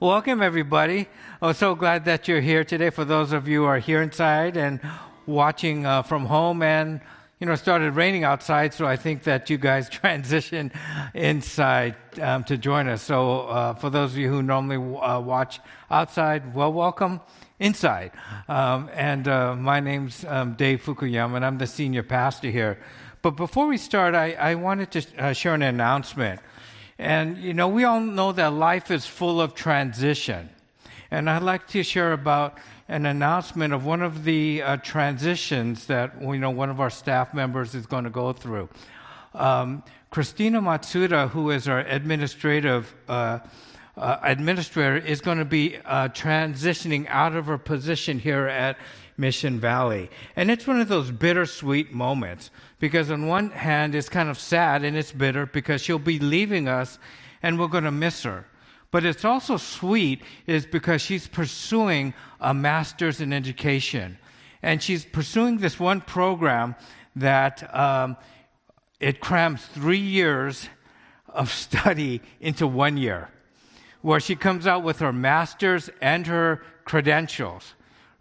Welcome, everybody. I'm so glad that you're here today. For those of you who are here inside and watching uh, from home, and you know, started raining outside, so I think that you guys transitioned inside um, to join us. So, uh, for those of you who normally uh, watch outside, well, welcome inside. Um, and uh, my name's um, Dave Fukuyama, and I'm the senior pastor here. But before we start, I, I wanted to uh, share an announcement. And, you know, we all know that life is full of transition. And I'd like to share about an announcement of one of the uh, transitions that, you know, one of our staff members is going to go through. Um, Christina Matsuda, who is our administrative uh, uh, administrator, is going to be uh, transitioning out of her position here at Mission Valley. And it's one of those bittersweet moments because, on one hand, it's kind of sad and it's bitter because she'll be leaving us and we're going to miss her. But it's also sweet is because she's pursuing a master's in education. And she's pursuing this one program that um, it crams three years of study into one year, where she comes out with her master's and her credentials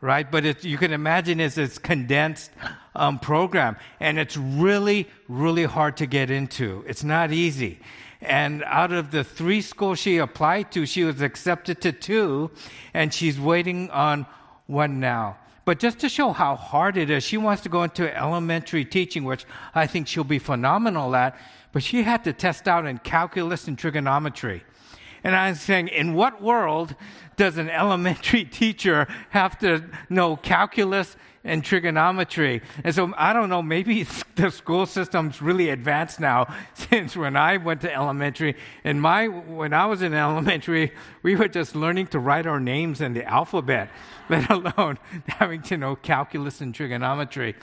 right? But you can imagine it's this condensed um, program, and it's really, really hard to get into. It's not easy. And out of the three schools she applied to, she was accepted to two, and she's waiting on one now. But just to show how hard it is, she wants to go into elementary teaching, which I think she'll be phenomenal at. But she had to test out in calculus and trigonometry. And I'm saying, in what world does an elementary teacher have to know calculus and trigonometry? And so I don't know, maybe the school system's really advanced now since when I went to elementary. And my, when I was in elementary, we were just learning to write our names in the alphabet, let alone having to know calculus and trigonometry.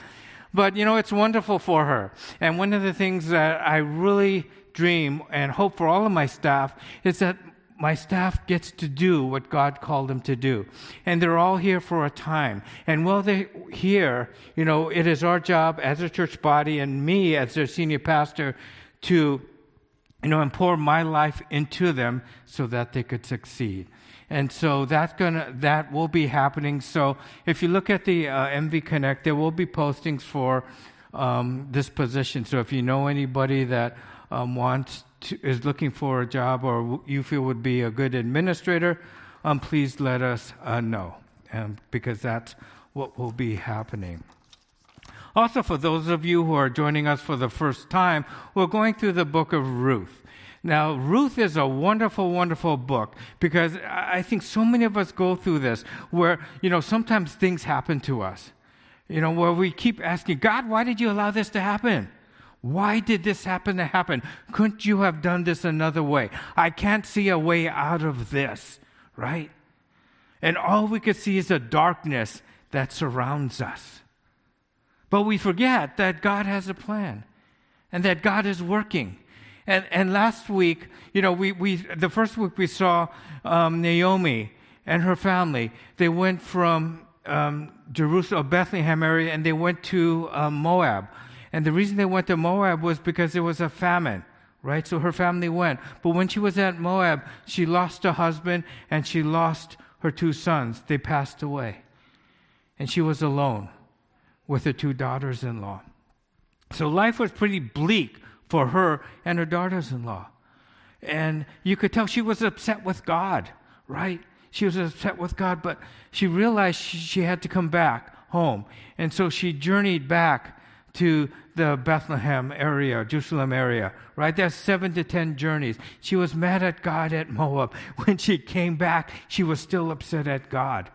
But you know, it's wonderful for her. And one of the things that I really dream and hope for all of my staff is that my staff gets to do what God called them to do. And they're all here for a time. And while they're here, you know, it is our job as a church body and me as their senior pastor to, you know, and pour my life into them so that they could succeed. And so that's gonna, that will be happening. So if you look at the uh, MV Connect, there will be postings for um, this position. So if you know anybody that um, wants to, is looking for a job or you feel would be a good administrator, um, please let us uh, know, um, because that's what will be happening. Also, for those of you who are joining us for the first time, we're going through the book of Ruth. Now, Ruth is a wonderful, wonderful book because I think so many of us go through this where, you know, sometimes things happen to us. You know, where we keep asking, God, why did you allow this to happen? Why did this happen to happen? Couldn't you have done this another way? I can't see a way out of this, right? And all we could see is a darkness that surrounds us. But we forget that God has a plan and that God is working. And, and last week, you know, we, we, the first week we saw um, Naomi and her family. They went from um, Jerusalem, Bethlehem area, and they went to um, Moab. And the reason they went to Moab was because there was a famine, right? So her family went. But when she was at Moab, she lost a husband and she lost her two sons. They passed away. And she was alone with her two daughters in law. So life was pretty bleak for her and her daughters in law. And you could tell she was upset with God, right? She was upset with God, but she realized she had to come back home. And so she journeyed back to the Bethlehem area, Jerusalem area, right? That's seven to ten journeys. She was mad at God at Moab. When she came back, she was still upset at God,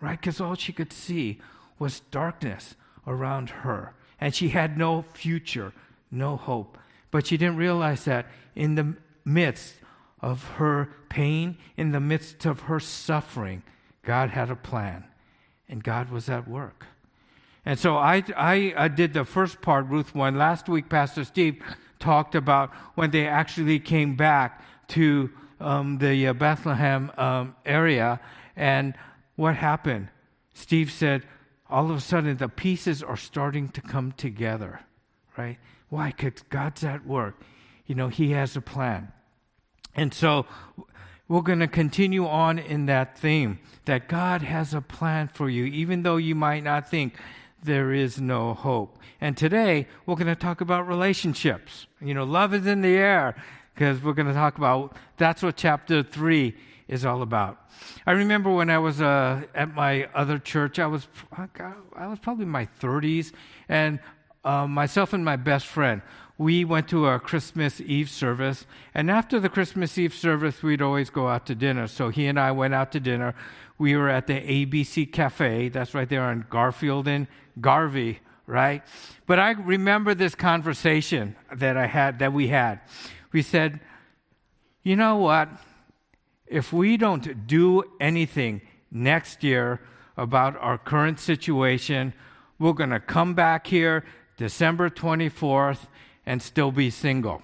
right? Because all she could see was darkness around her. And she had no future, no hope. But she didn't realize that in the midst of her pain, in the midst of her suffering, God had a plan. And God was at work. And so I, I, I did the first part, Ruth 1. Last week, Pastor Steve talked about when they actually came back to um, the uh, Bethlehem um, area and what happened. Steve said, all of a sudden, the pieces are starting to come together, right? Why? Because God's at work. You know, He has a plan. And so we're going to continue on in that theme that God has a plan for you, even though you might not think there is no hope. And today, we're going to talk about relationships. You know, love is in the air because we're going to talk about that's what chapter 3 is all about. I remember when I was uh, at my other church, I was, I was probably in my 30s, and uh, myself and my best friend, we went to a Christmas Eve service. And after the Christmas Eve service, we'd always go out to dinner. So he and I went out to dinner. We were at the ABC Cafe. That's right there on Garfield and Garvey, right? But I remember this conversation that I had, that we had. We said, you know what? If we don't do anything next year about our current situation, we're going to come back here December 24th and still be single.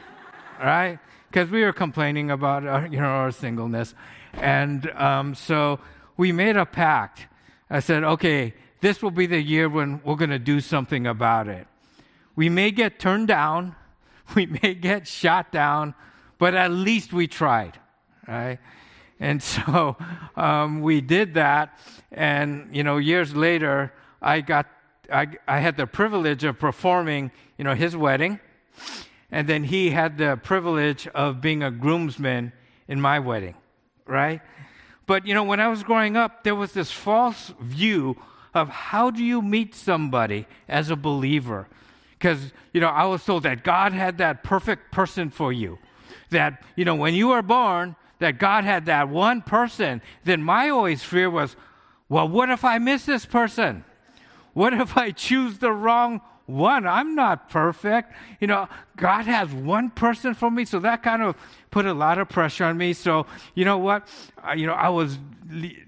right? Because we were complaining about our, you know, our singleness. And um, so we made a pact. I said, okay, this will be the year when we're going to do something about it. We may get turned down, we may get shot down, but at least we tried, right? And so um, we did that, and you know, years later, I got I, I had the privilege of performing, you know, his wedding, and then he had the privilege of being a groomsman in my wedding, right? But you know, when I was growing up, there was this false view of how do you meet somebody as a believer? Because you know, I was told that God had that perfect person for you. That you know, when you were born, that God had that one person. Then my always fear was, well, what if I miss this person? What if I choose the wrong one? I'm not perfect. You know, God has one person for me, so that kind of put a lot of pressure on me. So, you know what? you know, I was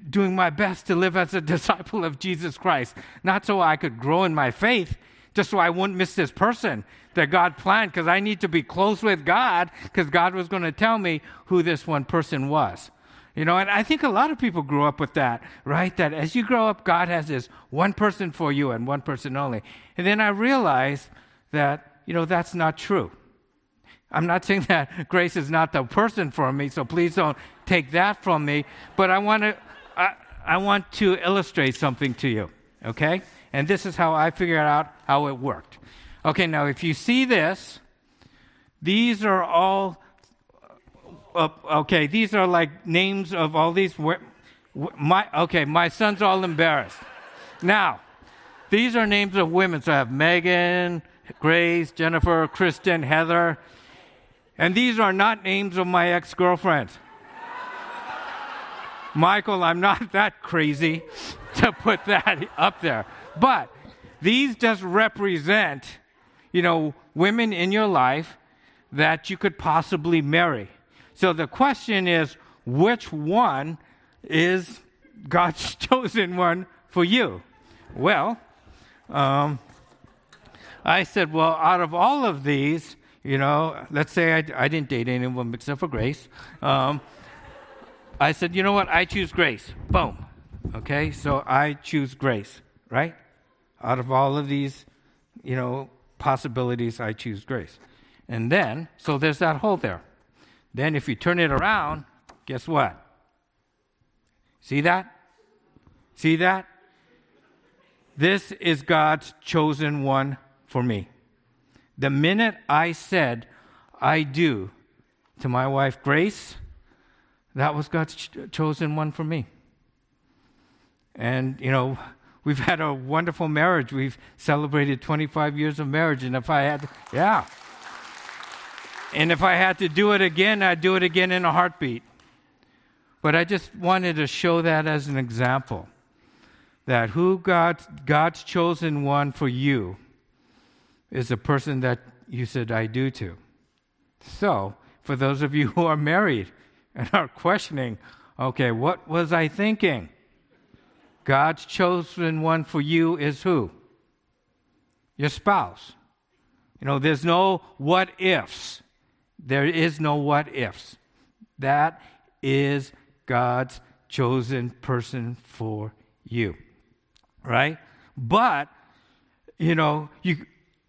doing my best to live as a disciple of Jesus Christ, not so I could grow in my faith, just so I wouldn't miss this person that God planned, because I need to be close with God, because God was going to tell me who this one person was. You know, and I think a lot of people grew up with that, right? That as you grow up, God has this one person for you and one person only. And then I realized that, you know, that's not true. I'm not saying that grace is not the person for me, so please don't take that from me. But I want to, I, I want to illustrate something to you, okay? And this is how I figured out how it worked. Okay, now if you see this, these are all okay, these are like names of all these. My, okay, my son's all embarrassed. Now, these are names of women. So I have Megan, Grace, Jennifer, Kristen, Heather. And these are not names of my ex girlfriends. Michael, I'm not that crazy to put that up there. But these just represent, you know, women in your life that you could possibly marry. So the question is which one is God's chosen one for you? Well, um, I said, well, out of all of these, you know, let's say I, I didn't date anyone except for Grace. Um, I said, you know what? I choose Grace. Boom. Okay, so I choose Grace, right? Out of all of these, you know, possibilities, I choose Grace. And then, so there's that hole there. Then, if you turn it around, guess what? See that? See that? This is God's chosen one for me. The minute I said, I do to my wife Grace, that was God's ch- chosen one for me. And, you know, we've had a wonderful marriage. We've celebrated 25 years of marriage. And if I had, yeah. And if I had to do it again, I'd do it again in a heartbeat. But I just wanted to show that as an example that who God, God's chosen one for you is the person that you said, I do to. So, for those of you who are married and are questioning, okay, what was I thinking? God's chosen one for you is who? Your spouse. You know, there's no what ifs. There is no what ifs. That is God's chosen person for you. Right? But, you know, you,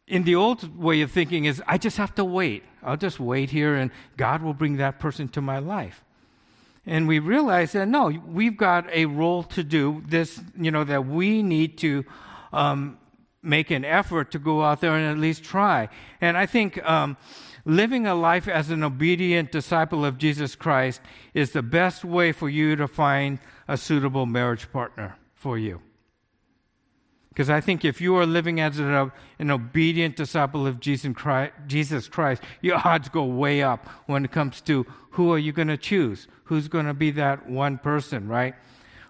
in the old way of thinking is I just have to wait. I'll just wait here and God will bring that person to my life. And we realized that no, we've got a role to do. This, you know, that we need to um, make an effort to go out there and at least try. And I think um, living a life as an obedient disciple of Jesus Christ is the best way for you to find a suitable marriage partner for you. Because I think if you are living as an, an obedient disciple of Jesus Christ, your odds go way up when it comes to who are you going to choose? Who's going to be that one person, right?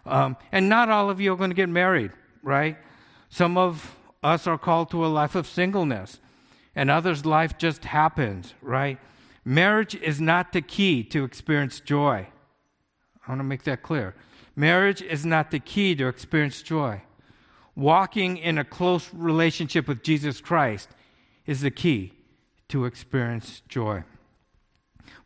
Um, and not all of you are going to get married, right? Some of us are called to a life of singleness, and others' life just happens, right? Marriage is not the key to experience joy. I want to make that clear. Marriage is not the key to experience joy. Walking in a close relationship with Jesus Christ is the key to experience joy.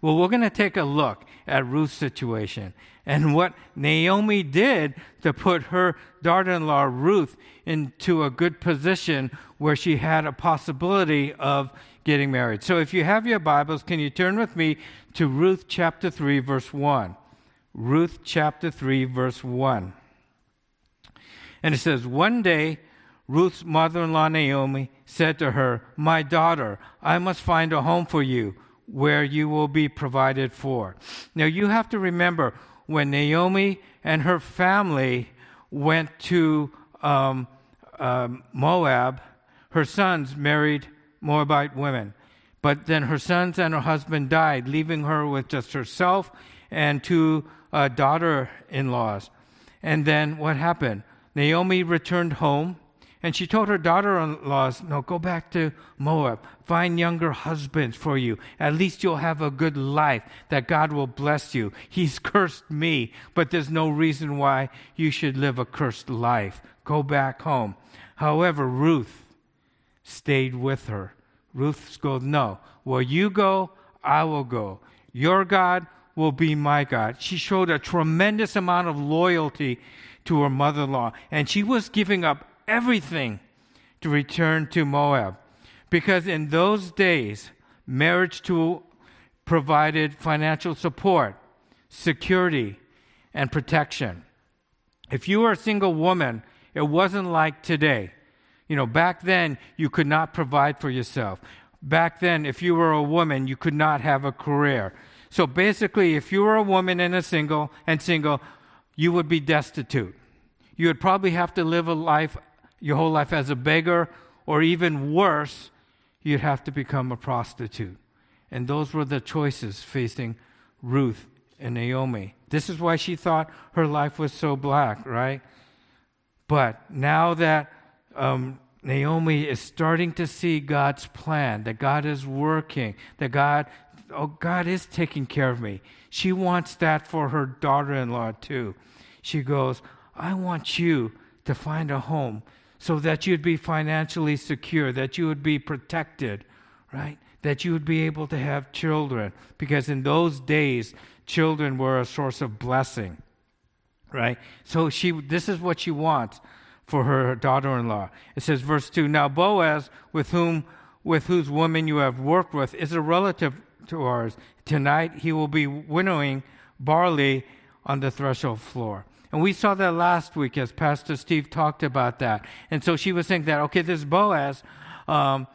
Well, we're going to take a look at Ruth's situation and what Naomi did to put her daughter in law, Ruth, into a good position where she had a possibility of getting married. So if you have your Bibles, can you turn with me to Ruth chapter 3, verse 1? Ruth chapter 3, verse 1. And it says, One day, Ruth's mother in law Naomi said to her, My daughter, I must find a home for you where you will be provided for. Now, you have to remember when Naomi and her family went to um, um, Moab, her sons married Moabite women. But then her sons and her husband died, leaving her with just herself and two uh, daughter in laws. And then what happened? Naomi returned home and she told her daughter in laws, No, go back to Moab. Find younger husbands for you. At least you'll have a good life, that God will bless you. He's cursed me, but there's no reason why you should live a cursed life. Go back home. However, Ruth stayed with her. Ruth goes, No, where you go, I will go. Your God will be my God. She showed a tremendous amount of loyalty to her mother in law, and she was giving up everything to return to Moab. Because in those days, marriage to provided financial support, security, and protection. If you were a single woman, it wasn't like today. You know, back then, you could not provide for yourself. Back then, if you were a woman, you could not have a career. So basically, if you were a woman and a single and single, you would be destitute. You would probably have to live a life your whole life as a beggar, or even worse, you'd have to become a prostitute. And those were the choices facing Ruth and Naomi. This is why she thought her life was so black, right? But now that um, Naomi is starting to see God's plan, that God is working, that God, oh, God is taking care of me. She wants that for her daughter in law too. She goes, I want you to find a home so that you'd be financially secure, that you would be protected, right? That you would be able to have children. Because in those days, children were a source of blessing, right? So she, this is what she wants for her daughter-in-law. It says, verse two. Now Boaz, with whom, with whose woman you have worked with, is a relative to ours. Tonight he will be winnowing barley on the threshold floor. And we saw that last week as Pastor Steve talked about that. And so she was saying that, okay, this Boaz, um,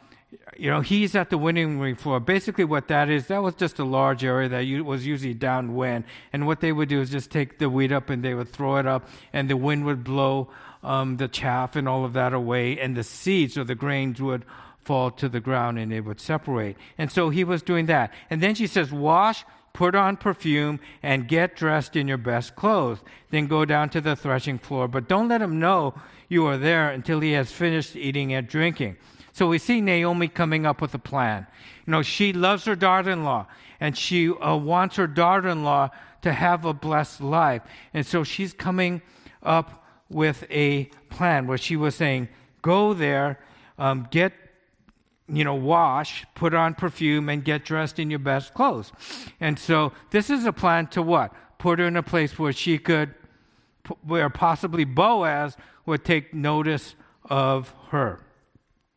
you know, he's at the winnowing floor. Basically, what that is, that was just a large area that was usually downwind. And what they would do is just take the wheat up and they would throw it up, and the wind would blow um, the chaff and all of that away, and the seeds or the grains would fall to the ground and it would separate. And so he was doing that. And then she says, Wash put on perfume, and get dressed in your best clothes. Then go down to the threshing floor. But don't let him know you are there until he has finished eating and drinking. So we see Naomi coming up with a plan. You know, she loves her daughter in law, and she uh, wants her daughter in law to have a blessed life. And so she's coming up with a plan where she was saying, Go there, um, get you know, wash, put on perfume, and get dressed in your best clothes. And so this is a plan to what? Put her in a place where she could, where possibly Boaz would take notice of her.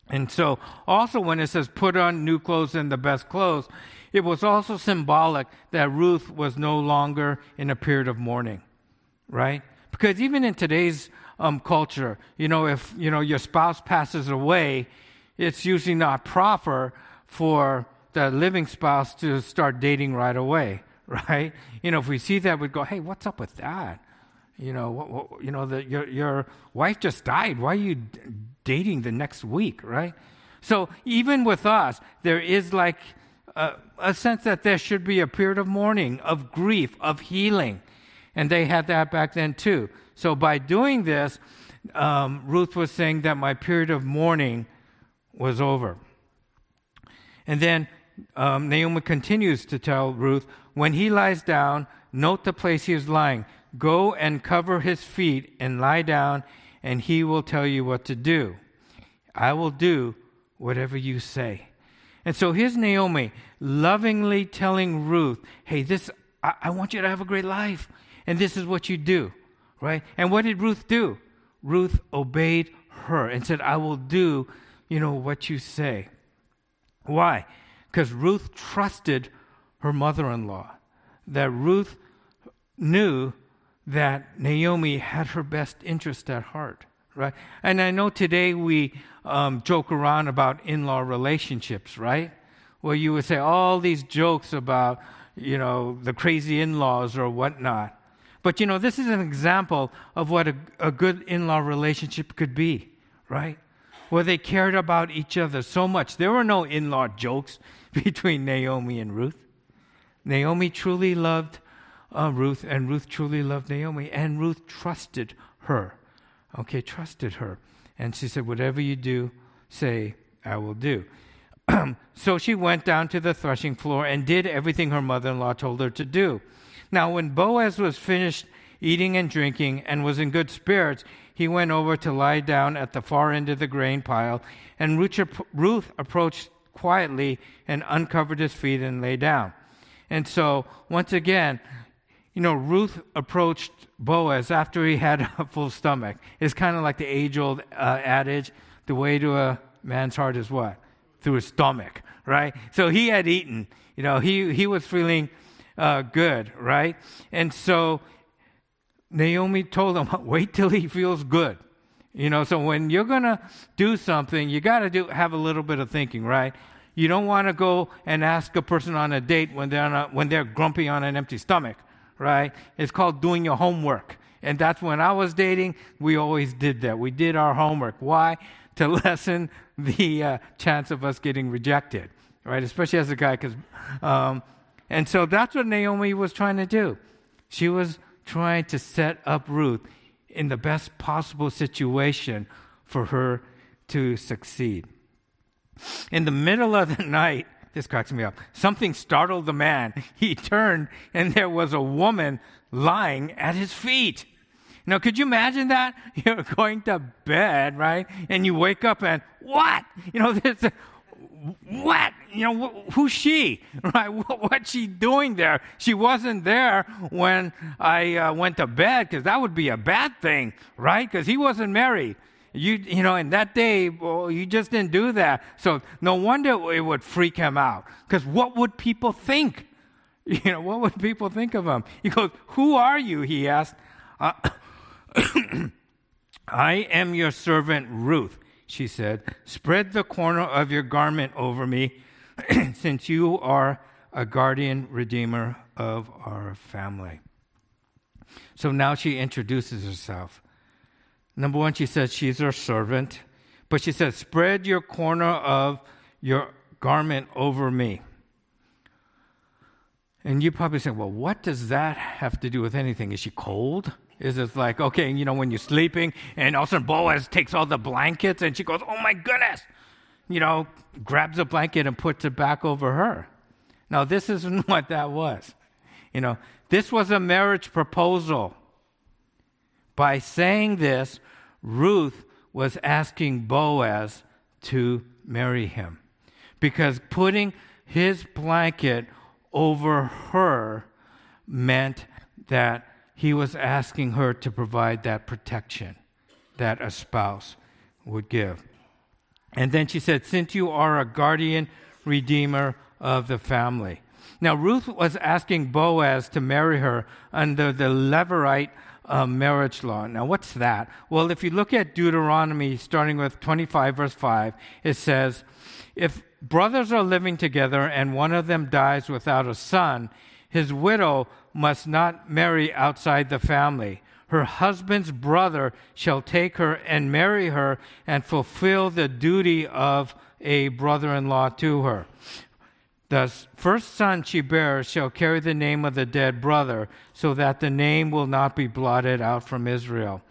And so, also when it says put on new clothes and the best clothes, it was also symbolic that Ruth was no longer in a period of mourning, right? Because even in today's um, culture, you know, if you know your spouse passes away, it's usually not proper for the living spouse to start dating right away, right? You know, if we see that, we'd go, "Hey, what's up with that?" You know, what, what, you know, your your wife just died. Why are you dating the next week, right? So even with us, there is like a, a sense that there should be a period of mourning, of grief, of healing. And they had that back then too. So by doing this, um, Ruth was saying that my period of mourning was over. And then um, Naomi continues to tell Ruth, when he lies down, note the place he is lying. Go and cover his feet and lie down, and he will tell you what to do. I will do whatever you say. And so here's Naomi lovingly telling Ruth, hey, this, I, I want you to have a great life. And this is what you do, right? And what did Ruth do? Ruth obeyed her and said, I will do, you know, what you say. Why? Because Ruth trusted her mother in law, that Ruth knew that Naomi had her best interest at heart, right? And I know today we um, joke around about in law relationships, right? Where you would say all these jokes about, you know, the crazy in laws or whatnot. But, you know, this is an example of what a, a good in law relationship could be, right? Where they cared about each other so much. There were no in law jokes between Naomi and Ruth. Naomi truly loved uh, Ruth, and Ruth truly loved Naomi, and Ruth trusted her. Okay, trusted her. And she said, Whatever you do, say, I will do. so she went down to the threshing floor and did everything her mother in law told her to do. Now, when Boaz was finished eating and drinking and was in good spirits, he went over to lie down at the far end of the grain pile, and Ruth approached quietly and uncovered his feet and lay down. And so, once again, you know, Ruth approached Boaz after he had a full stomach. It's kind of like the age old uh, adage the way to a man's heart is what? Through his stomach, right? So he had eaten. You know, he, he was feeling uh, good, right? And so Naomi told him, wait till he feels good. You know, so when you're going to do something, you got to do have a little bit of thinking, right? You don't want to go and ask a person on a date when they're, a, when they're grumpy on an empty stomach, right? It's called doing your homework. And that's when I was dating, we always did that. We did our homework. Why? To lessen the uh, chance of us getting rejected, right? Especially as a guy, because, um, and so that's what Naomi was trying to do. She was trying to set up Ruth in the best possible situation for her to succeed. In the middle of the night, this cracks me up. Something startled the man. He turned, and there was a woman lying at his feet. Now, could you imagine that? You're going to bed, right? And you wake up and what? You know, this, what? You know, wh- who's she? Right? What, what's she doing there? She wasn't there when I uh, went to bed because that would be a bad thing, right? Because he wasn't married. You, you know, in that day, well, you just didn't do that. So no wonder it would freak him out. Because what would people think? You know, what would people think of him? He goes, Who are you? He asked. Uh, I am your servant Ruth, she said. Spread the corner of your garment over me, since you are a guardian redeemer of our family. So now she introduces herself. Number one, she says she's her servant, but she says, Spread your corner of your garment over me. And you probably say, Well, what does that have to do with anything? Is she cold? Is it like, okay, you know, when you're sleeping and all of a sudden Boaz takes all the blankets and she goes, Oh my goodness, you know, grabs a blanket and puts it back over her. Now, this isn't what that was. You know, this was a marriage proposal. By saying this, Ruth was asking Boaz to marry him because putting his blanket over her meant that he was asking her to provide that protection that a spouse would give. And then she said, Since you are a guardian redeemer of the family. Now, Ruth was asking Boaz to marry her under the Levirate uh, marriage law. Now, what's that? Well, if you look at Deuteronomy, starting with 25, verse 5, it says, If brothers are living together and one of them dies without a son, his widow must not marry outside the family. Her husband's brother shall take her and marry her and fulfill the duty of a brother in law to her. The first son she bears shall carry the name of the dead brother, so that the name will not be blotted out from Israel.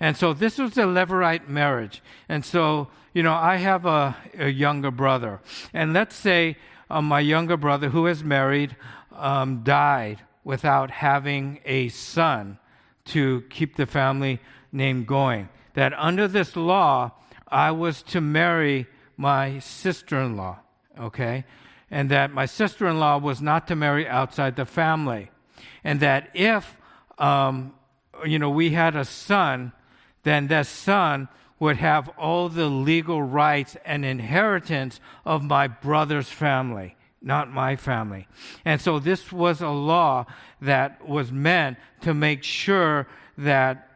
And so this was a Levirate marriage. And so, you know, I have a, a younger brother. And let's say uh, my younger brother, who is married, um, died without having a son to keep the family name going. That under this law, I was to marry my sister in law, okay? and that my sister in law was not to marry outside the family. And that if, um, you know, we had a son, then that son would have all the legal rights and inheritance of my brother's family, not my family. And so this was a law that was meant to make sure that,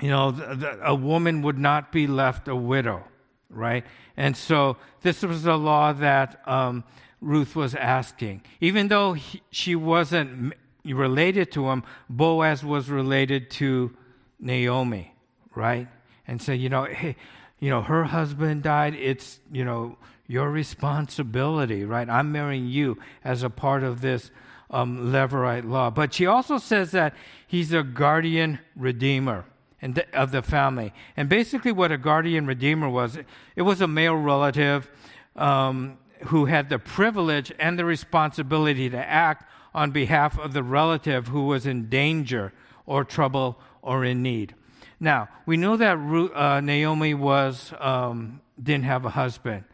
you know, a woman would not be left a widow, right? And so this was a law that um, Ruth was asking. Even though he, she wasn't related to him, Boaz was related to Naomi, right? And so, you know, hey, you know, her husband died. It's, you know, your responsibility, right? I'm marrying you as a part of this um, Levirate law. But she also says that he's a guardian redeemer and of the family. And basically, what a guardian redeemer was, it was a male relative um, who had the privilege and the responsibility to act on behalf of the relative who was in danger or trouble or in need. Now, we know that uh, Naomi was, um, didn't have a husband,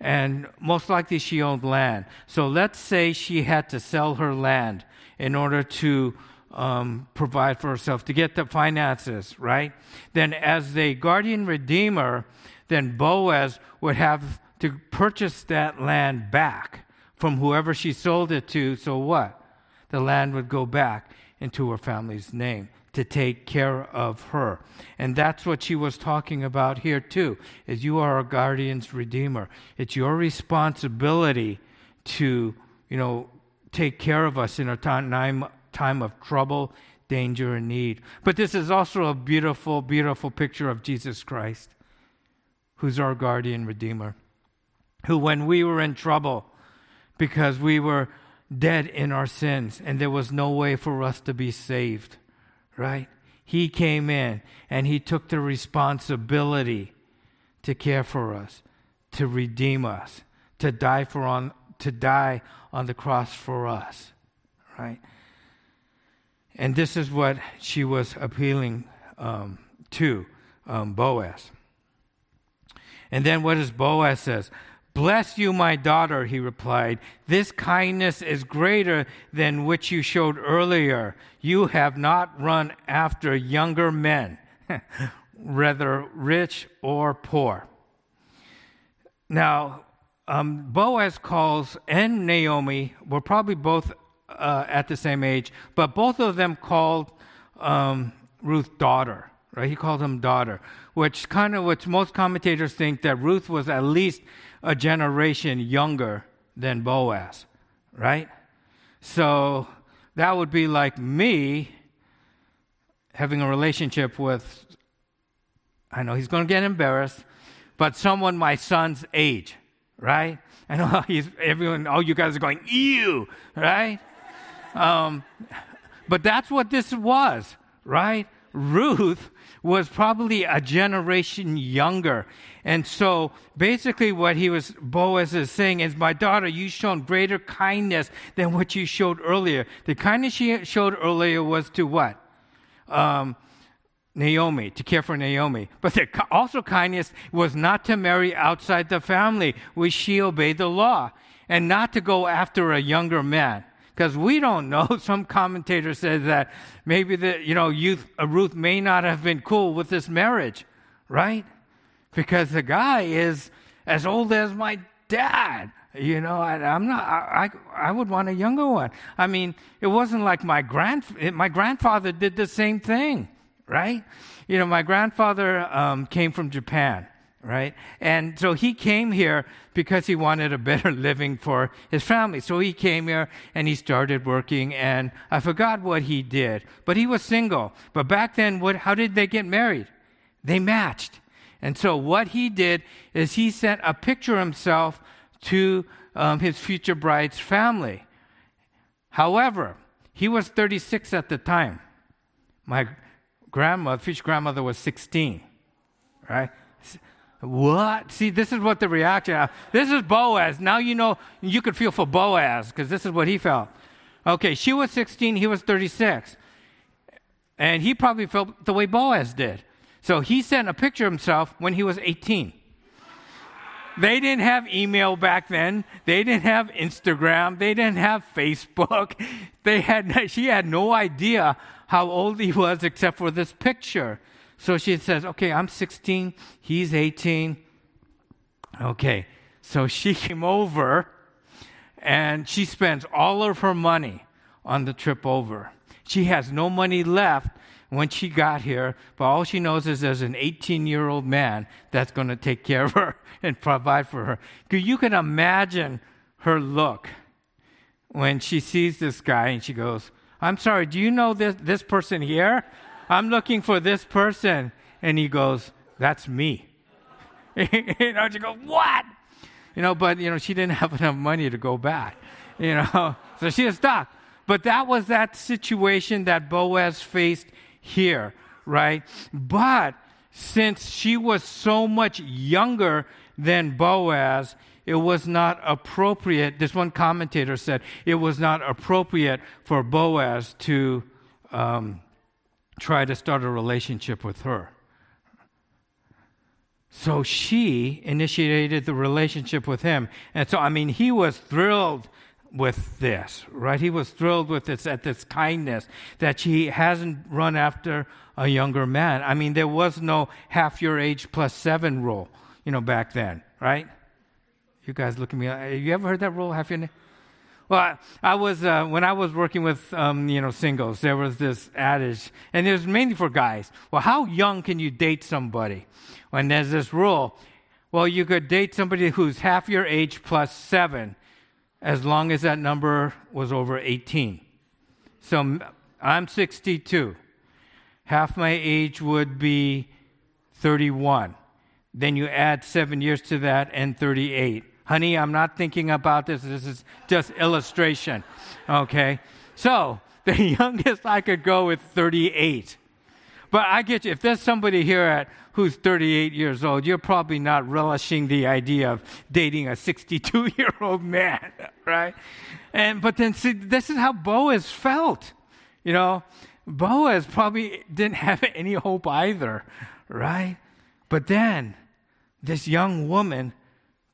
and most likely she owned land. So let's say she had to sell her land in order to um, provide for herself, to get the finances, right? Then, as the guardian redeemer, then Boaz would have to purchase that land back from whoever she sold it to. So what? The land would go back into her family's name to take care of her. And that's what she was talking about here too, is you are a guardian's redeemer. It's your responsibility to, you know, take care of us in a time, time of trouble, danger, and need. But this is also a beautiful, beautiful picture of Jesus Christ, who's our guardian redeemer who, when we were in trouble because we were dead in our sins and there was no way for us to be saved, right? He came in and he took the responsibility to care for us, to redeem us, to die for on to die on the cross for us, right? And this is what she was appealing um, to um, Boaz. And then what does Boaz says? Bless you, my daughter, he replied. This kindness is greater than which you showed earlier. You have not run after younger men, whether rich or poor. Now, um, Boaz calls and Naomi were probably both uh, at the same age, but both of them called um, Ruth daughter. Right? He called him daughter, which kind of which most commentators think that Ruth was at least a generation younger than Boaz, right? So that would be like me having a relationship with, I know he's going to get embarrassed, but someone my son's age, right? I know he's, everyone, all you guys are going, ew, right? Um, but that's what this was, right? Ruth was probably a generation younger. And so basically what he was, Boaz is saying is, my daughter, you've shown greater kindness than what you showed earlier. The kindness she showed earlier was to what? Um, Naomi, to care for Naomi. But the, also kindness was not to marry outside the family, which she obeyed the law, and not to go after a younger man because we don't know. Some commentator says that maybe the you know youth uh, Ruth may not have been cool with this marriage, right? because the guy is as old as my dad. You know, I, am not. I, I would want a younger one. I mean, it wasn't like my grand. My grandfather did the same thing, right? You know, my grandfather um, came from Japan, right? And so he came here because he wanted a better living for his family. So he came here and he started working. And I forgot what he did, but he was single. But back then, what? How did they get married? They matched. And so what he did is he sent a picture of himself to um, his future bride's family. However, he was 36 at the time. My grandmother, future grandmother, was 16. Right? What? See, this is what the reaction. Uh, this is Boaz. Now you know you could feel for Boaz because this is what he felt. Okay, she was 16, he was 36. And he probably felt the way Boaz did. So he sent a picture of himself when he was 18. They didn't have email back then. They didn't have Instagram. They didn't have Facebook. They had, she had no idea how old he was except for this picture. So she says, Okay, I'm 16. He's 18. Okay. So she came over and she spends all of her money on the trip over. She has no money left when she got here, but all she knows is there's an 18 year old man that's going to take care of her and provide for her. You can imagine her look when she sees this guy and she goes, I'm sorry, do you know this, this person here? I'm looking for this person. And he goes, That's me. you know, she goes, What? You know, but, you know, she didn't have enough money to go back, you know, so she was stuck. But that was that situation that Boaz faced here, right? But since she was so much younger than Boaz, it was not appropriate. This one commentator said it was not appropriate for Boaz to um, try to start a relationship with her. So she initiated the relationship with him. And so, I mean, he was thrilled with this, right? He was thrilled with this at this kindness that she hasn't run after a younger man. I mean, there was no half your age plus seven rule, you know, back then, right? You guys look at me. Have you ever heard that rule? Half your well, I, I was uh, when I was working with um, you know singles. There was this adage, and it was mainly for guys. Well, how young can you date somebody? When there's this rule, well, you could date somebody who's half your age plus seven, as long as that number was over 18. So I'm 62. Half my age would be 31. Then you add seven years to that and 38. Honey, I'm not thinking about this. This is just illustration. Okay? So the youngest I could go with 38. But I get you. If there's somebody here at who's 38 years old, you're probably not relishing the idea of dating a 62 year old man, right? And but then see, this is how Boaz felt. You know, Boaz probably didn't have any hope either, right? But then this young woman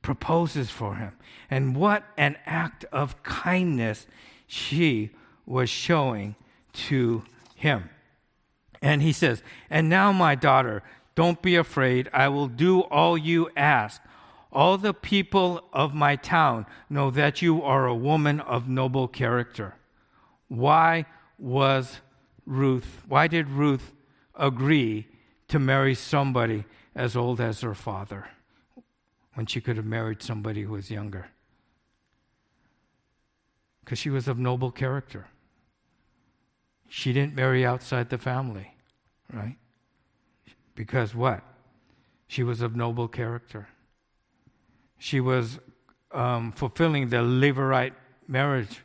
proposes for him. And what an act of kindness she was showing to him. And he says, And now, my daughter, don't be afraid. I will do all you ask. All the people of my town know that you are a woman of noble character. Why was Ruth, why did Ruth agree to marry somebody as old as her father when she could have married somebody who was younger? Because she was of noble character. She didn't marry outside the family, right? Because what? She was of noble character. She was um, fulfilling the Levirate marriage,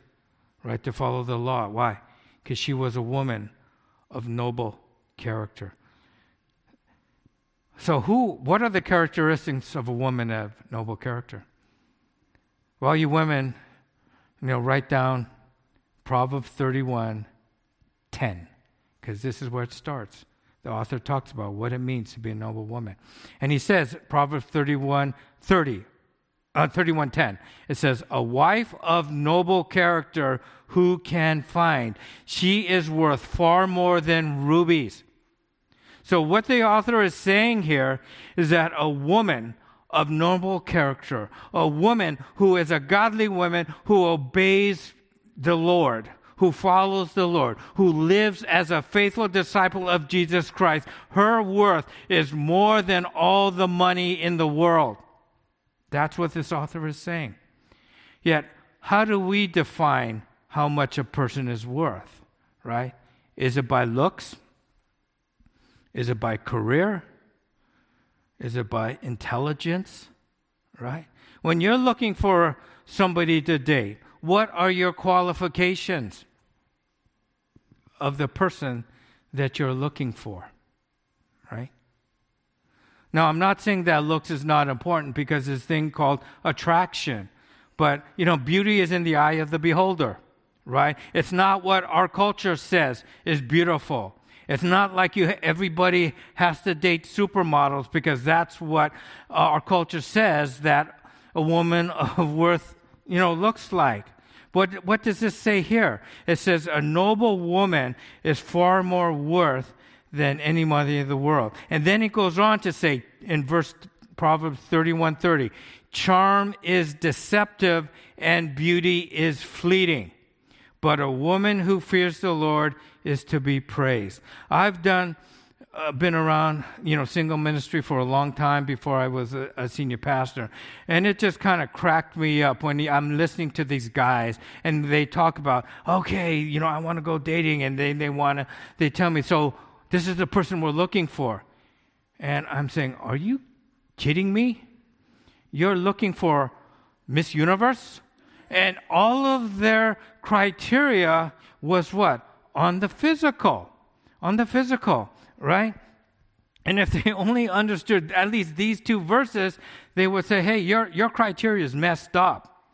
right, to follow the law. Why? Because she was a woman of noble character. So, who? What are the characteristics of a woman of noble character? Well, you women, you know, write down Proverbs 31, 10, because this is where it starts the author talks about what it means to be a noble woman. And he says, Proverbs 31 30, uh, 31 10, it says, A wife of noble character who can find? She is worth far more than rubies. So, what the author is saying here is that a woman of normal character, a woman who is a godly woman who obeys the Lord, who follows the Lord, who lives as a faithful disciple of Jesus Christ, her worth is more than all the money in the world. That's what this author is saying. Yet, how do we define how much a person is worth, right? Is it by looks? Is it by career? Is it by intelligence? Right? When you're looking for somebody to date, what are your qualifications of the person that you're looking for? Right? Now, I'm not saying that looks is not important because this thing called attraction. But, you know, beauty is in the eye of the beholder, right? It's not what our culture says is beautiful. It's not like you, everybody has to date supermodels because that's what uh, our culture says that a woman of worth, you know, looks like. What, what does this say here? It says a noble woman is far more worth than any money in the world. And then it goes on to say in verse Proverbs 31:30, charm is deceptive and beauty is fleeting but a woman who fears the Lord is to be praised. I've done, uh, been around, you know, single ministry for a long time before I was a, a senior pastor, and it just kind of cracked me up when I'm listening to these guys and they talk about, okay, you know, I want to go dating, and they they want to, they tell me, so this is the person we're looking for, and I'm saying, are you kidding me? You're looking for Miss Universe? And all of their criteria was what? On the physical. On the physical, right? And if they only understood at least these two verses, they would say, hey, your, your criteria is messed up.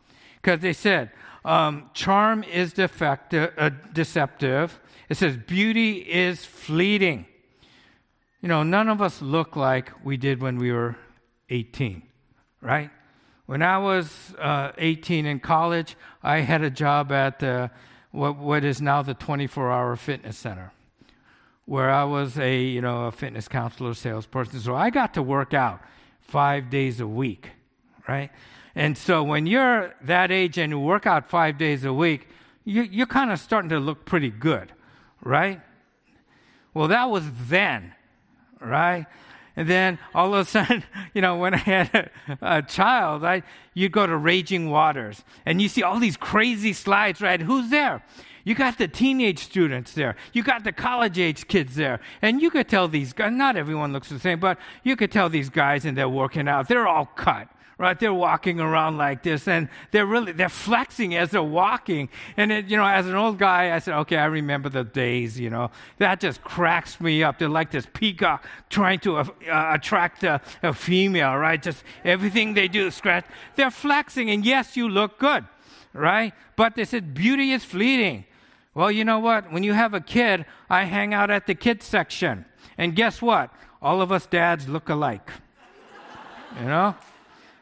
Because they said, um, charm is defective, uh, deceptive. It says, beauty is fleeting. You know, none of us look like we did when we were 18, right? When I was uh, 18 in college, I had a job at uh, what, what is now the 24 hour fitness center, where I was a, you know, a fitness counselor, salesperson. So I got to work out five days a week, right? And so when you're that age and you work out five days a week, you, you're kind of starting to look pretty good, right? Well, that was then, right? And then all of a sudden, you know, when I had a, a, child, I, you go to Raging Waters and you see all these crazy slides, right? Who's there? You got the teenage students there. You got the college age kids there. And you could tell these guys, not everyone looks the same, but you could tell these guys and they're working out. They're all cut right? They're walking around like this and they're really, they're flexing as they're walking. And it, you know, as an old guy, I said, okay, I remember the days, you know, that just cracks me up. They're like this peacock trying to uh, uh, attract a, a female, right? Just everything they do, is scratch. They're flexing and yes, you look good, right? But they said beauty is fleeting. Well, you know what? When you have a kid, I hang out at the kids section. And guess what? All of us dads look alike. You know?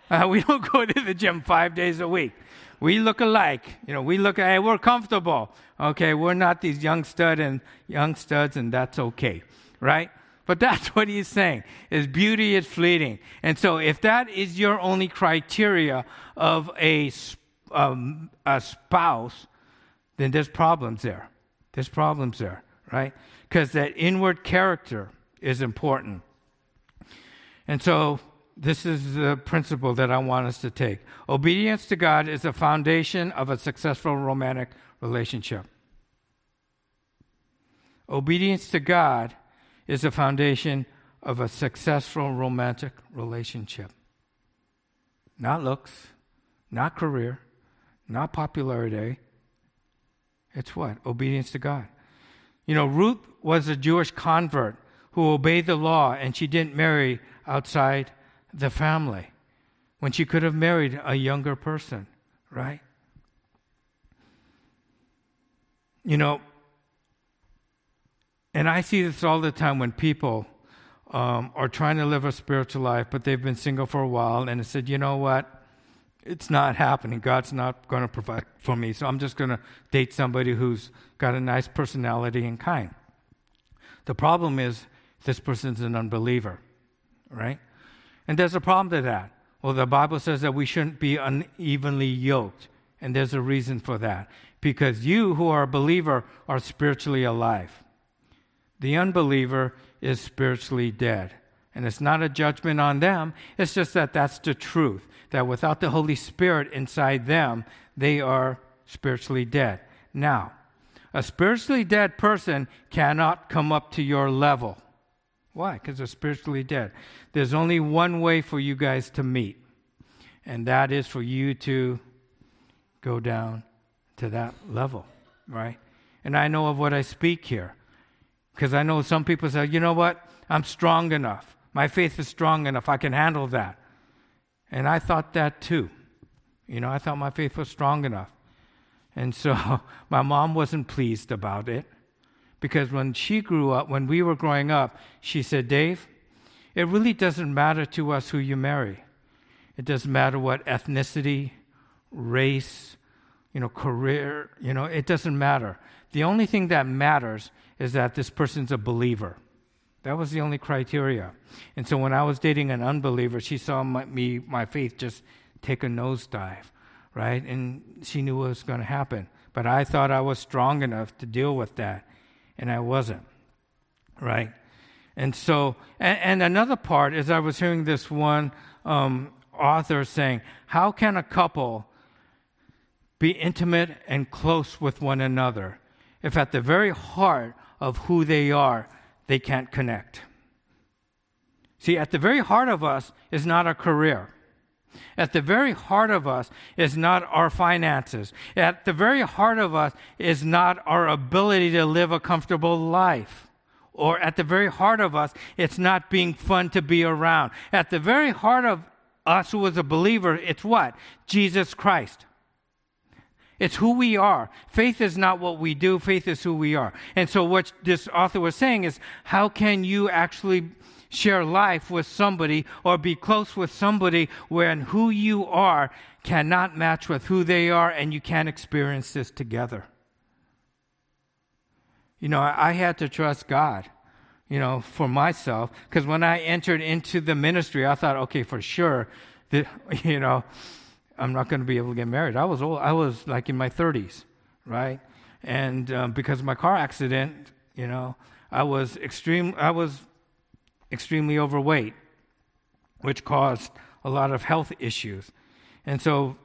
Uh, we don't go to the gym five days a week. We look alike. You know, we look, hey, we're comfortable. Okay, we're not these young stud and young studs, and that's okay, right? But that's what he's saying is beauty is fleeting. And so if that is your only criteria of a, um, a spouse, then there's problems there. There's problems there, right? Because that inward character is important. And so this is the principle that I want us to take. Obedience to God is the foundation of a successful romantic relationship. Obedience to God is the foundation of a successful romantic relationship. Not looks, not career, not popularity. It's what? Obedience to God. You know, Ruth was a Jewish convert who obeyed the law and she didn't marry outside the family when she could have married a younger person, right? You know, and I see this all the time when people um, are trying to live a spiritual life, but they've been single for a while and said, you know what? It's not happening. God's not going to provide for me, so I'm just going to date somebody who's got a nice personality and kind. The problem is this person's an unbeliever, right? And there's a problem to that. Well, the Bible says that we shouldn't be unevenly yoked. And there's a reason for that. Because you who are a believer are spiritually alive. The unbeliever is spiritually dead. And it's not a judgment on them, it's just that that's the truth. That without the Holy Spirit inside them, they are spiritually dead. Now, a spiritually dead person cannot come up to your level. Why? Because they're spiritually dead. There's only one way for you guys to meet, and that is for you to go down to that level, right? And I know of what I speak here. Because I know some people say, you know what? I'm strong enough. My faith is strong enough. I can handle that. And I thought that too. You know, I thought my faith was strong enough. And so my mom wasn't pleased about it because when she grew up, when we were growing up, she said, Dave, it really doesn't matter to us who you marry. It doesn't matter what ethnicity, race, you know, career, you know, it doesn't matter. The only thing that matters is that this person's a believer. That was the only criteria. And so when I was dating an unbeliever, she saw my, me, my faith just take a nosedive, right? And she knew what was going to happen. But I thought I was strong enough to deal with that, and I wasn't, right? And so, and, and another part is I was hearing this one um, author saying, How can a couple be intimate and close with one another if at the very heart of who they are, they can't connect. See, at the very heart of us is not our career. At the very heart of us is not our finances. At the very heart of us is not our ability to live a comfortable life. Or at the very heart of us, it's not being fun to be around. At the very heart of us who is a believer, it's what? Jesus Christ. It's who we are. Faith is not what we do, faith is who we are. And so, what this author was saying is how can you actually share life with somebody or be close with somebody when who you are cannot match with who they are and you can't experience this together? You know, I, had to trust God, you know, for myself, because when I entered into the ministry, I thought, okay, for sure, that, you know, I'm not going to be able to get married. I was old. I was like in my 30s, right? And um, because of my car accident, you know, I was extreme. I was extremely overweight, which caused a lot of health issues, and so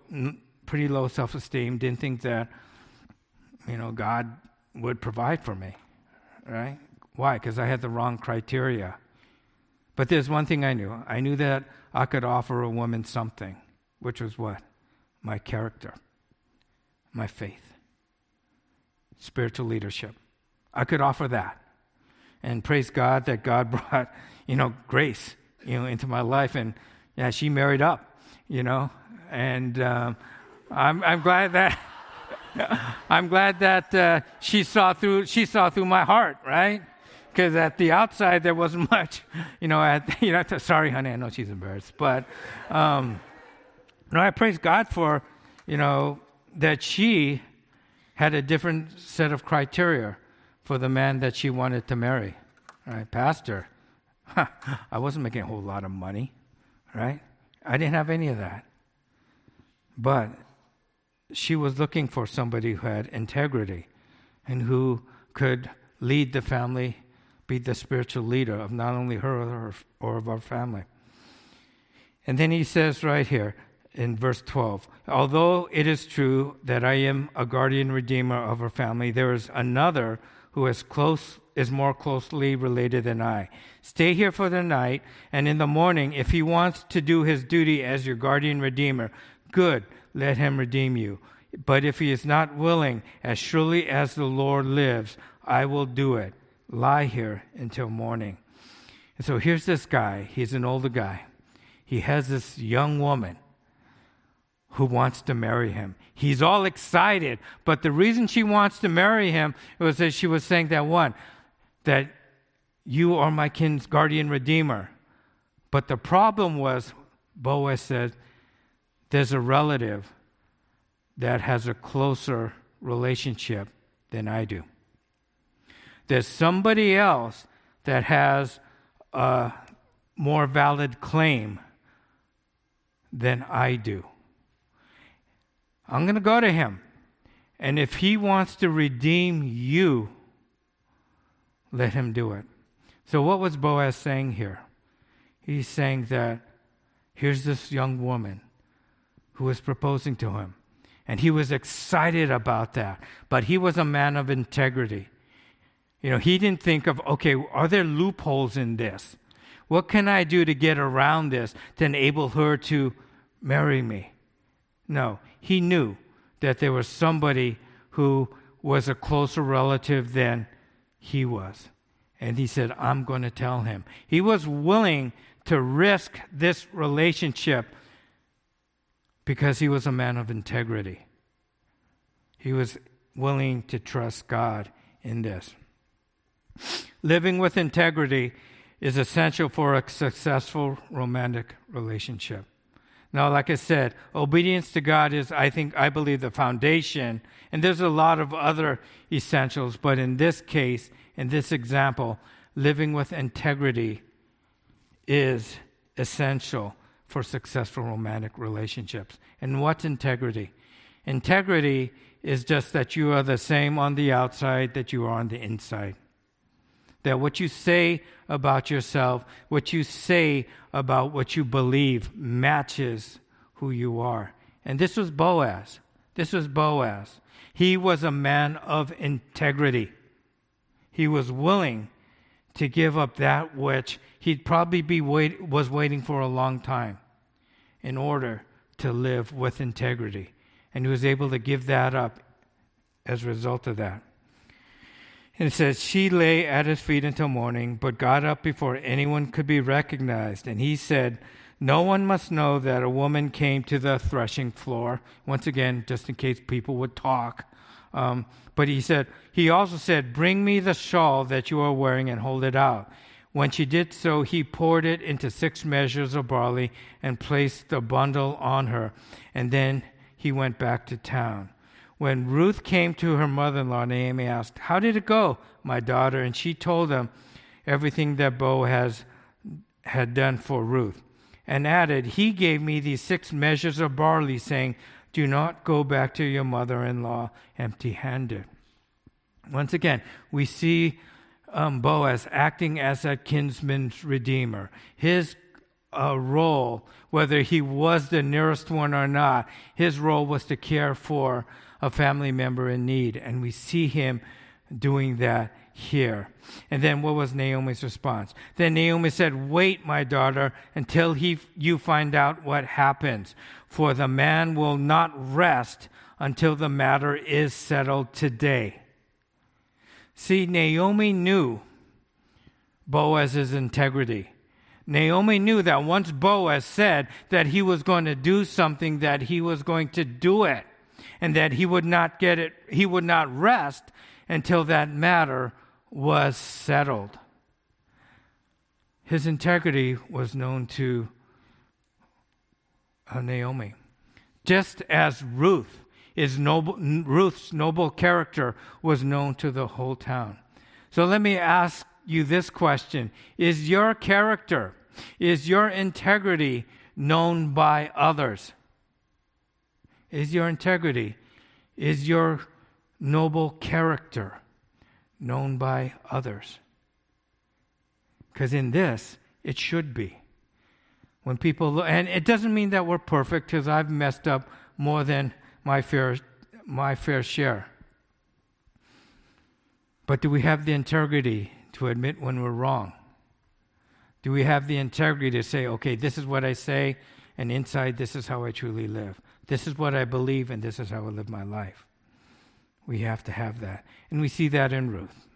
pretty low self-esteem. Didn't think that, you know, God would provide for me, right? Why? Because I had the wrong criteria. But there's one thing I knew. I knew that I could offer a woman something which was what? My character, my faith, spiritual leadership. I could offer that. And praise God that God brought, you know, grace, you know, into my life. And yeah, she married up, you know, and um, I'm, I'm glad that. I'm glad that uh, she saw through she saw through my heart, right? Because at the outside there wasn't much, you know. At you know, sorry, honey, I know she's embarrassed, but um, no, I praise God for, you know, that she had a different set of criteria for the man that she wanted to marry. Right, pastor, I wasn't making a whole lot of money, right? I didn't have any of that. But she was looking for somebody who had integrity and who could lead the family, be the spiritual leader of not only her or of our family. And then he says right here, in verse 12 Although it is true that I am a guardian redeemer of her family, there is another who is close is more closely related than I. Stay here for the night, and in the morning, if he wants to do his duty as your guardian redeemer, good, let him redeem you. But if he is not willing, as surely as the Lord lives, I will do it. Lie here until morning. And so here's this guy. He's an older guy. He has this young woman who wants to marry him. He's all excited, but the reason she wants to marry him was that she was saying that one, that you are my kin's guardian redeemer. But the problem was, Boaz said, there's a relative that has a closer relationship than I do. There's somebody else that has a more valid claim than I do. I'm going to go to him. And if he wants to redeem you, let him do it. So, what was Boaz saying here? He's saying that here's this young woman who was proposing to him. And he was excited about that. But he was a man of integrity. You know, he didn't think of, okay, are there loopholes in this? What can I do to get around this to enable her to marry me? No, he knew that there was somebody who was a closer relative than he was. And he said, I'm going to tell him. He was willing to risk this relationship because he was a man of integrity. He was willing to trust God in this. Living with integrity is essential for a successful romantic relationship. Now, like I said, obedience to God is, I think, I believe, the foundation. And there's a lot of other essentials, but in this case, in this example, living with integrity is essential for successful romantic relationships. And what's integrity? Integrity is just that you are the same on the outside that you are on the inside. That what you say about yourself, what you say about what you believe, matches who you are. And this was Boaz. This was Boaz. He was a man of integrity. He was willing to give up that which he'd probably be wait, was waiting for a long time in order to live with integrity. And he was able to give that up as a result of that. And it says, She lay at his feet until morning, but got up before anyone could be recognized. And he said, No one must know that a woman came to the threshing floor. Once again, just in case people would talk. Um, but he said, He also said, Bring me the shawl that you are wearing and hold it out. When she did so, he poured it into six measures of barley and placed the bundle on her. And then he went back to town. When Ruth came to her mother in law, Naomi asked, How did it go, my daughter? And she told them everything that Boaz had done for Ruth, and added, He gave me these six measures of barley, saying, Do not go back to your mother in law empty handed. Once again, we see um, Boaz acting as a kinsman's redeemer. His uh, role, whether he was the nearest one or not, his role was to care for a family member in need. And we see him doing that here. And then what was Naomi's response? Then Naomi said, Wait, my daughter, until he, you find out what happens, for the man will not rest until the matter is settled today. See, Naomi knew Boaz's integrity. Naomi knew that once Boaz said that he was going to do something, that he was going to do it and that he would not get it, he would not rest until that matter was settled. His integrity was known to uh, Naomi. Just as Ruth is noble, Ruth's noble character was known to the whole town. So let me ask you this question Is your character, is your integrity known by others? Is your integrity, is your noble character known by others. Because in this, it should be. When people, look, and it doesn't mean that we're perfect, because I've messed up more than my fair, my fair share. But do we have the integrity to admit when we're wrong? Do we have the integrity to say, okay, this is what I say, and inside, this is how I truly live? This is what I believe, and this is how I live my life. We have to have that. And we see that in Ruth.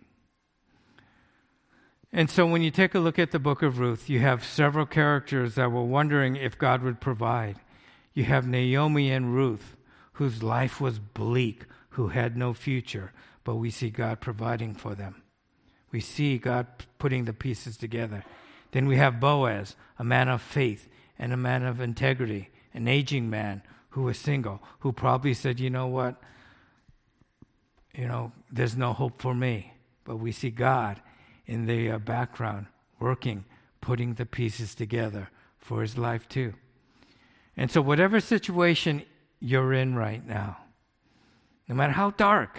And so when you take a look at the book of Ruth, you have several characters that were wondering if God would provide. You have Naomi and Ruth, whose life was bleak, who had no future, but we see God providing for them. We see God putting the pieces together. Then we have Boaz, a man of faith and a man of integrity, an aging man who was single, who probably said, you know what? You know, there's no hope for me. But we see God in the uh, background working, putting the pieces together for his life too. And so, whatever situation you're in right now, no matter how dark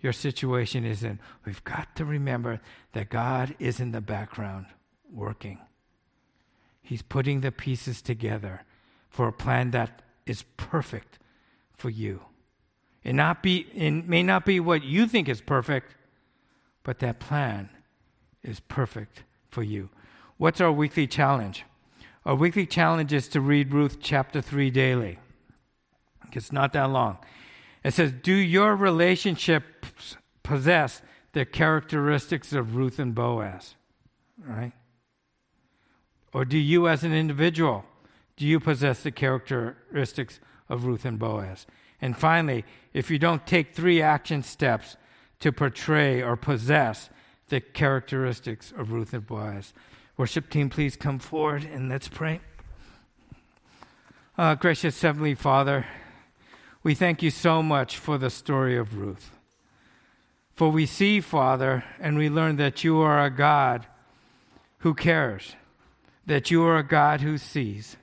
your situation is in, we've got to remember that God is in the background working. He's putting the pieces together for a plan that is perfect for you. It, not be, it may not be what you think is perfect, but that plan is perfect for you. What's our weekly challenge? Our weekly challenge is to read Ruth chapter 3 daily. It's not that long. It says, Do your relationships possess the characteristics of Ruth and Boaz? Right? Or do you, as an individual, do you possess the characteristics of Ruth and Boaz? And finally, if you don't take three action steps to portray or possess the characteristics of Ruth and Boaz, worship team, please come forward and let's pray. Uh, gracious Heavenly Father, we thank you so much for the story of Ruth. For we see, Father, and we learn that you are a God who cares, that you are a God who sees,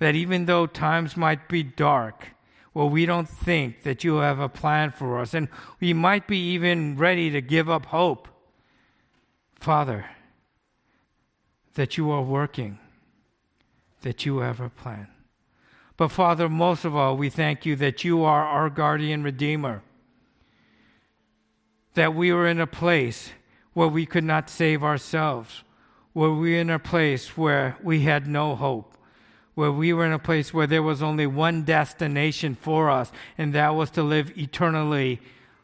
that even though times might be dark, well, we don't think that you have a plan for us, and we might be even ready to give up hope. Father, that you are working, that you have a plan. But Father, most of all, we thank you that you are our guardian redeemer. That we were in a place where we could not save ourselves, where we were in a place where we had no hope, where we were in a place where there was only one destination for us, and that was to live eternally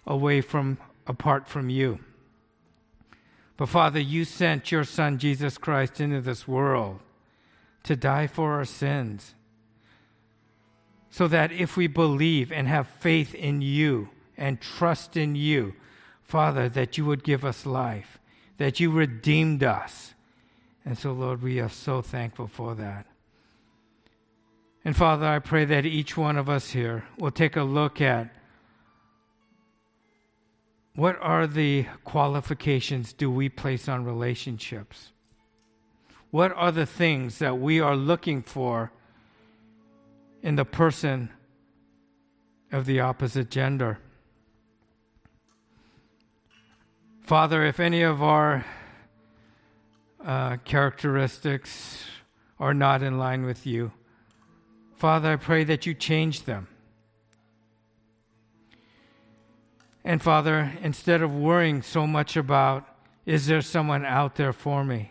away from, apart from you. But Father, you sent your Son, Jesus Christ, into this world to die for our sins so that if we believe and have faith in you and trust in you, Father, that you would give us life, that you redeemed us. And so, Lord, we are so thankful for that. And Father, I pray that each one of us here will take a look at what are the qualifications do we place on relationships? What are the things that we are looking for in the person of the opposite gender. Father, if any of our uh, characteristics are not in line with you, Father, I pray that you change them. And Father, instead of worrying so much about, is there someone out there for me?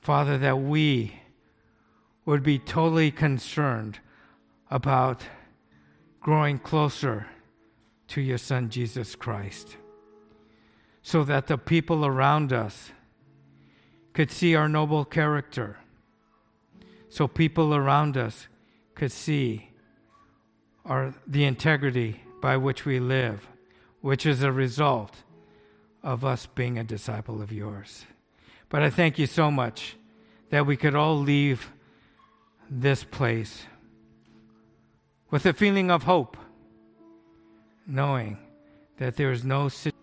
Father, that we would be totally concerned about growing closer to your Son, Jesus Christ, so that the people around us could see our noble character, so people around us could see are the integrity by which we live, which is a result of us being a disciple of yours. But I thank you so much that we could all leave this place with a feeling of hope, knowing that there is no situation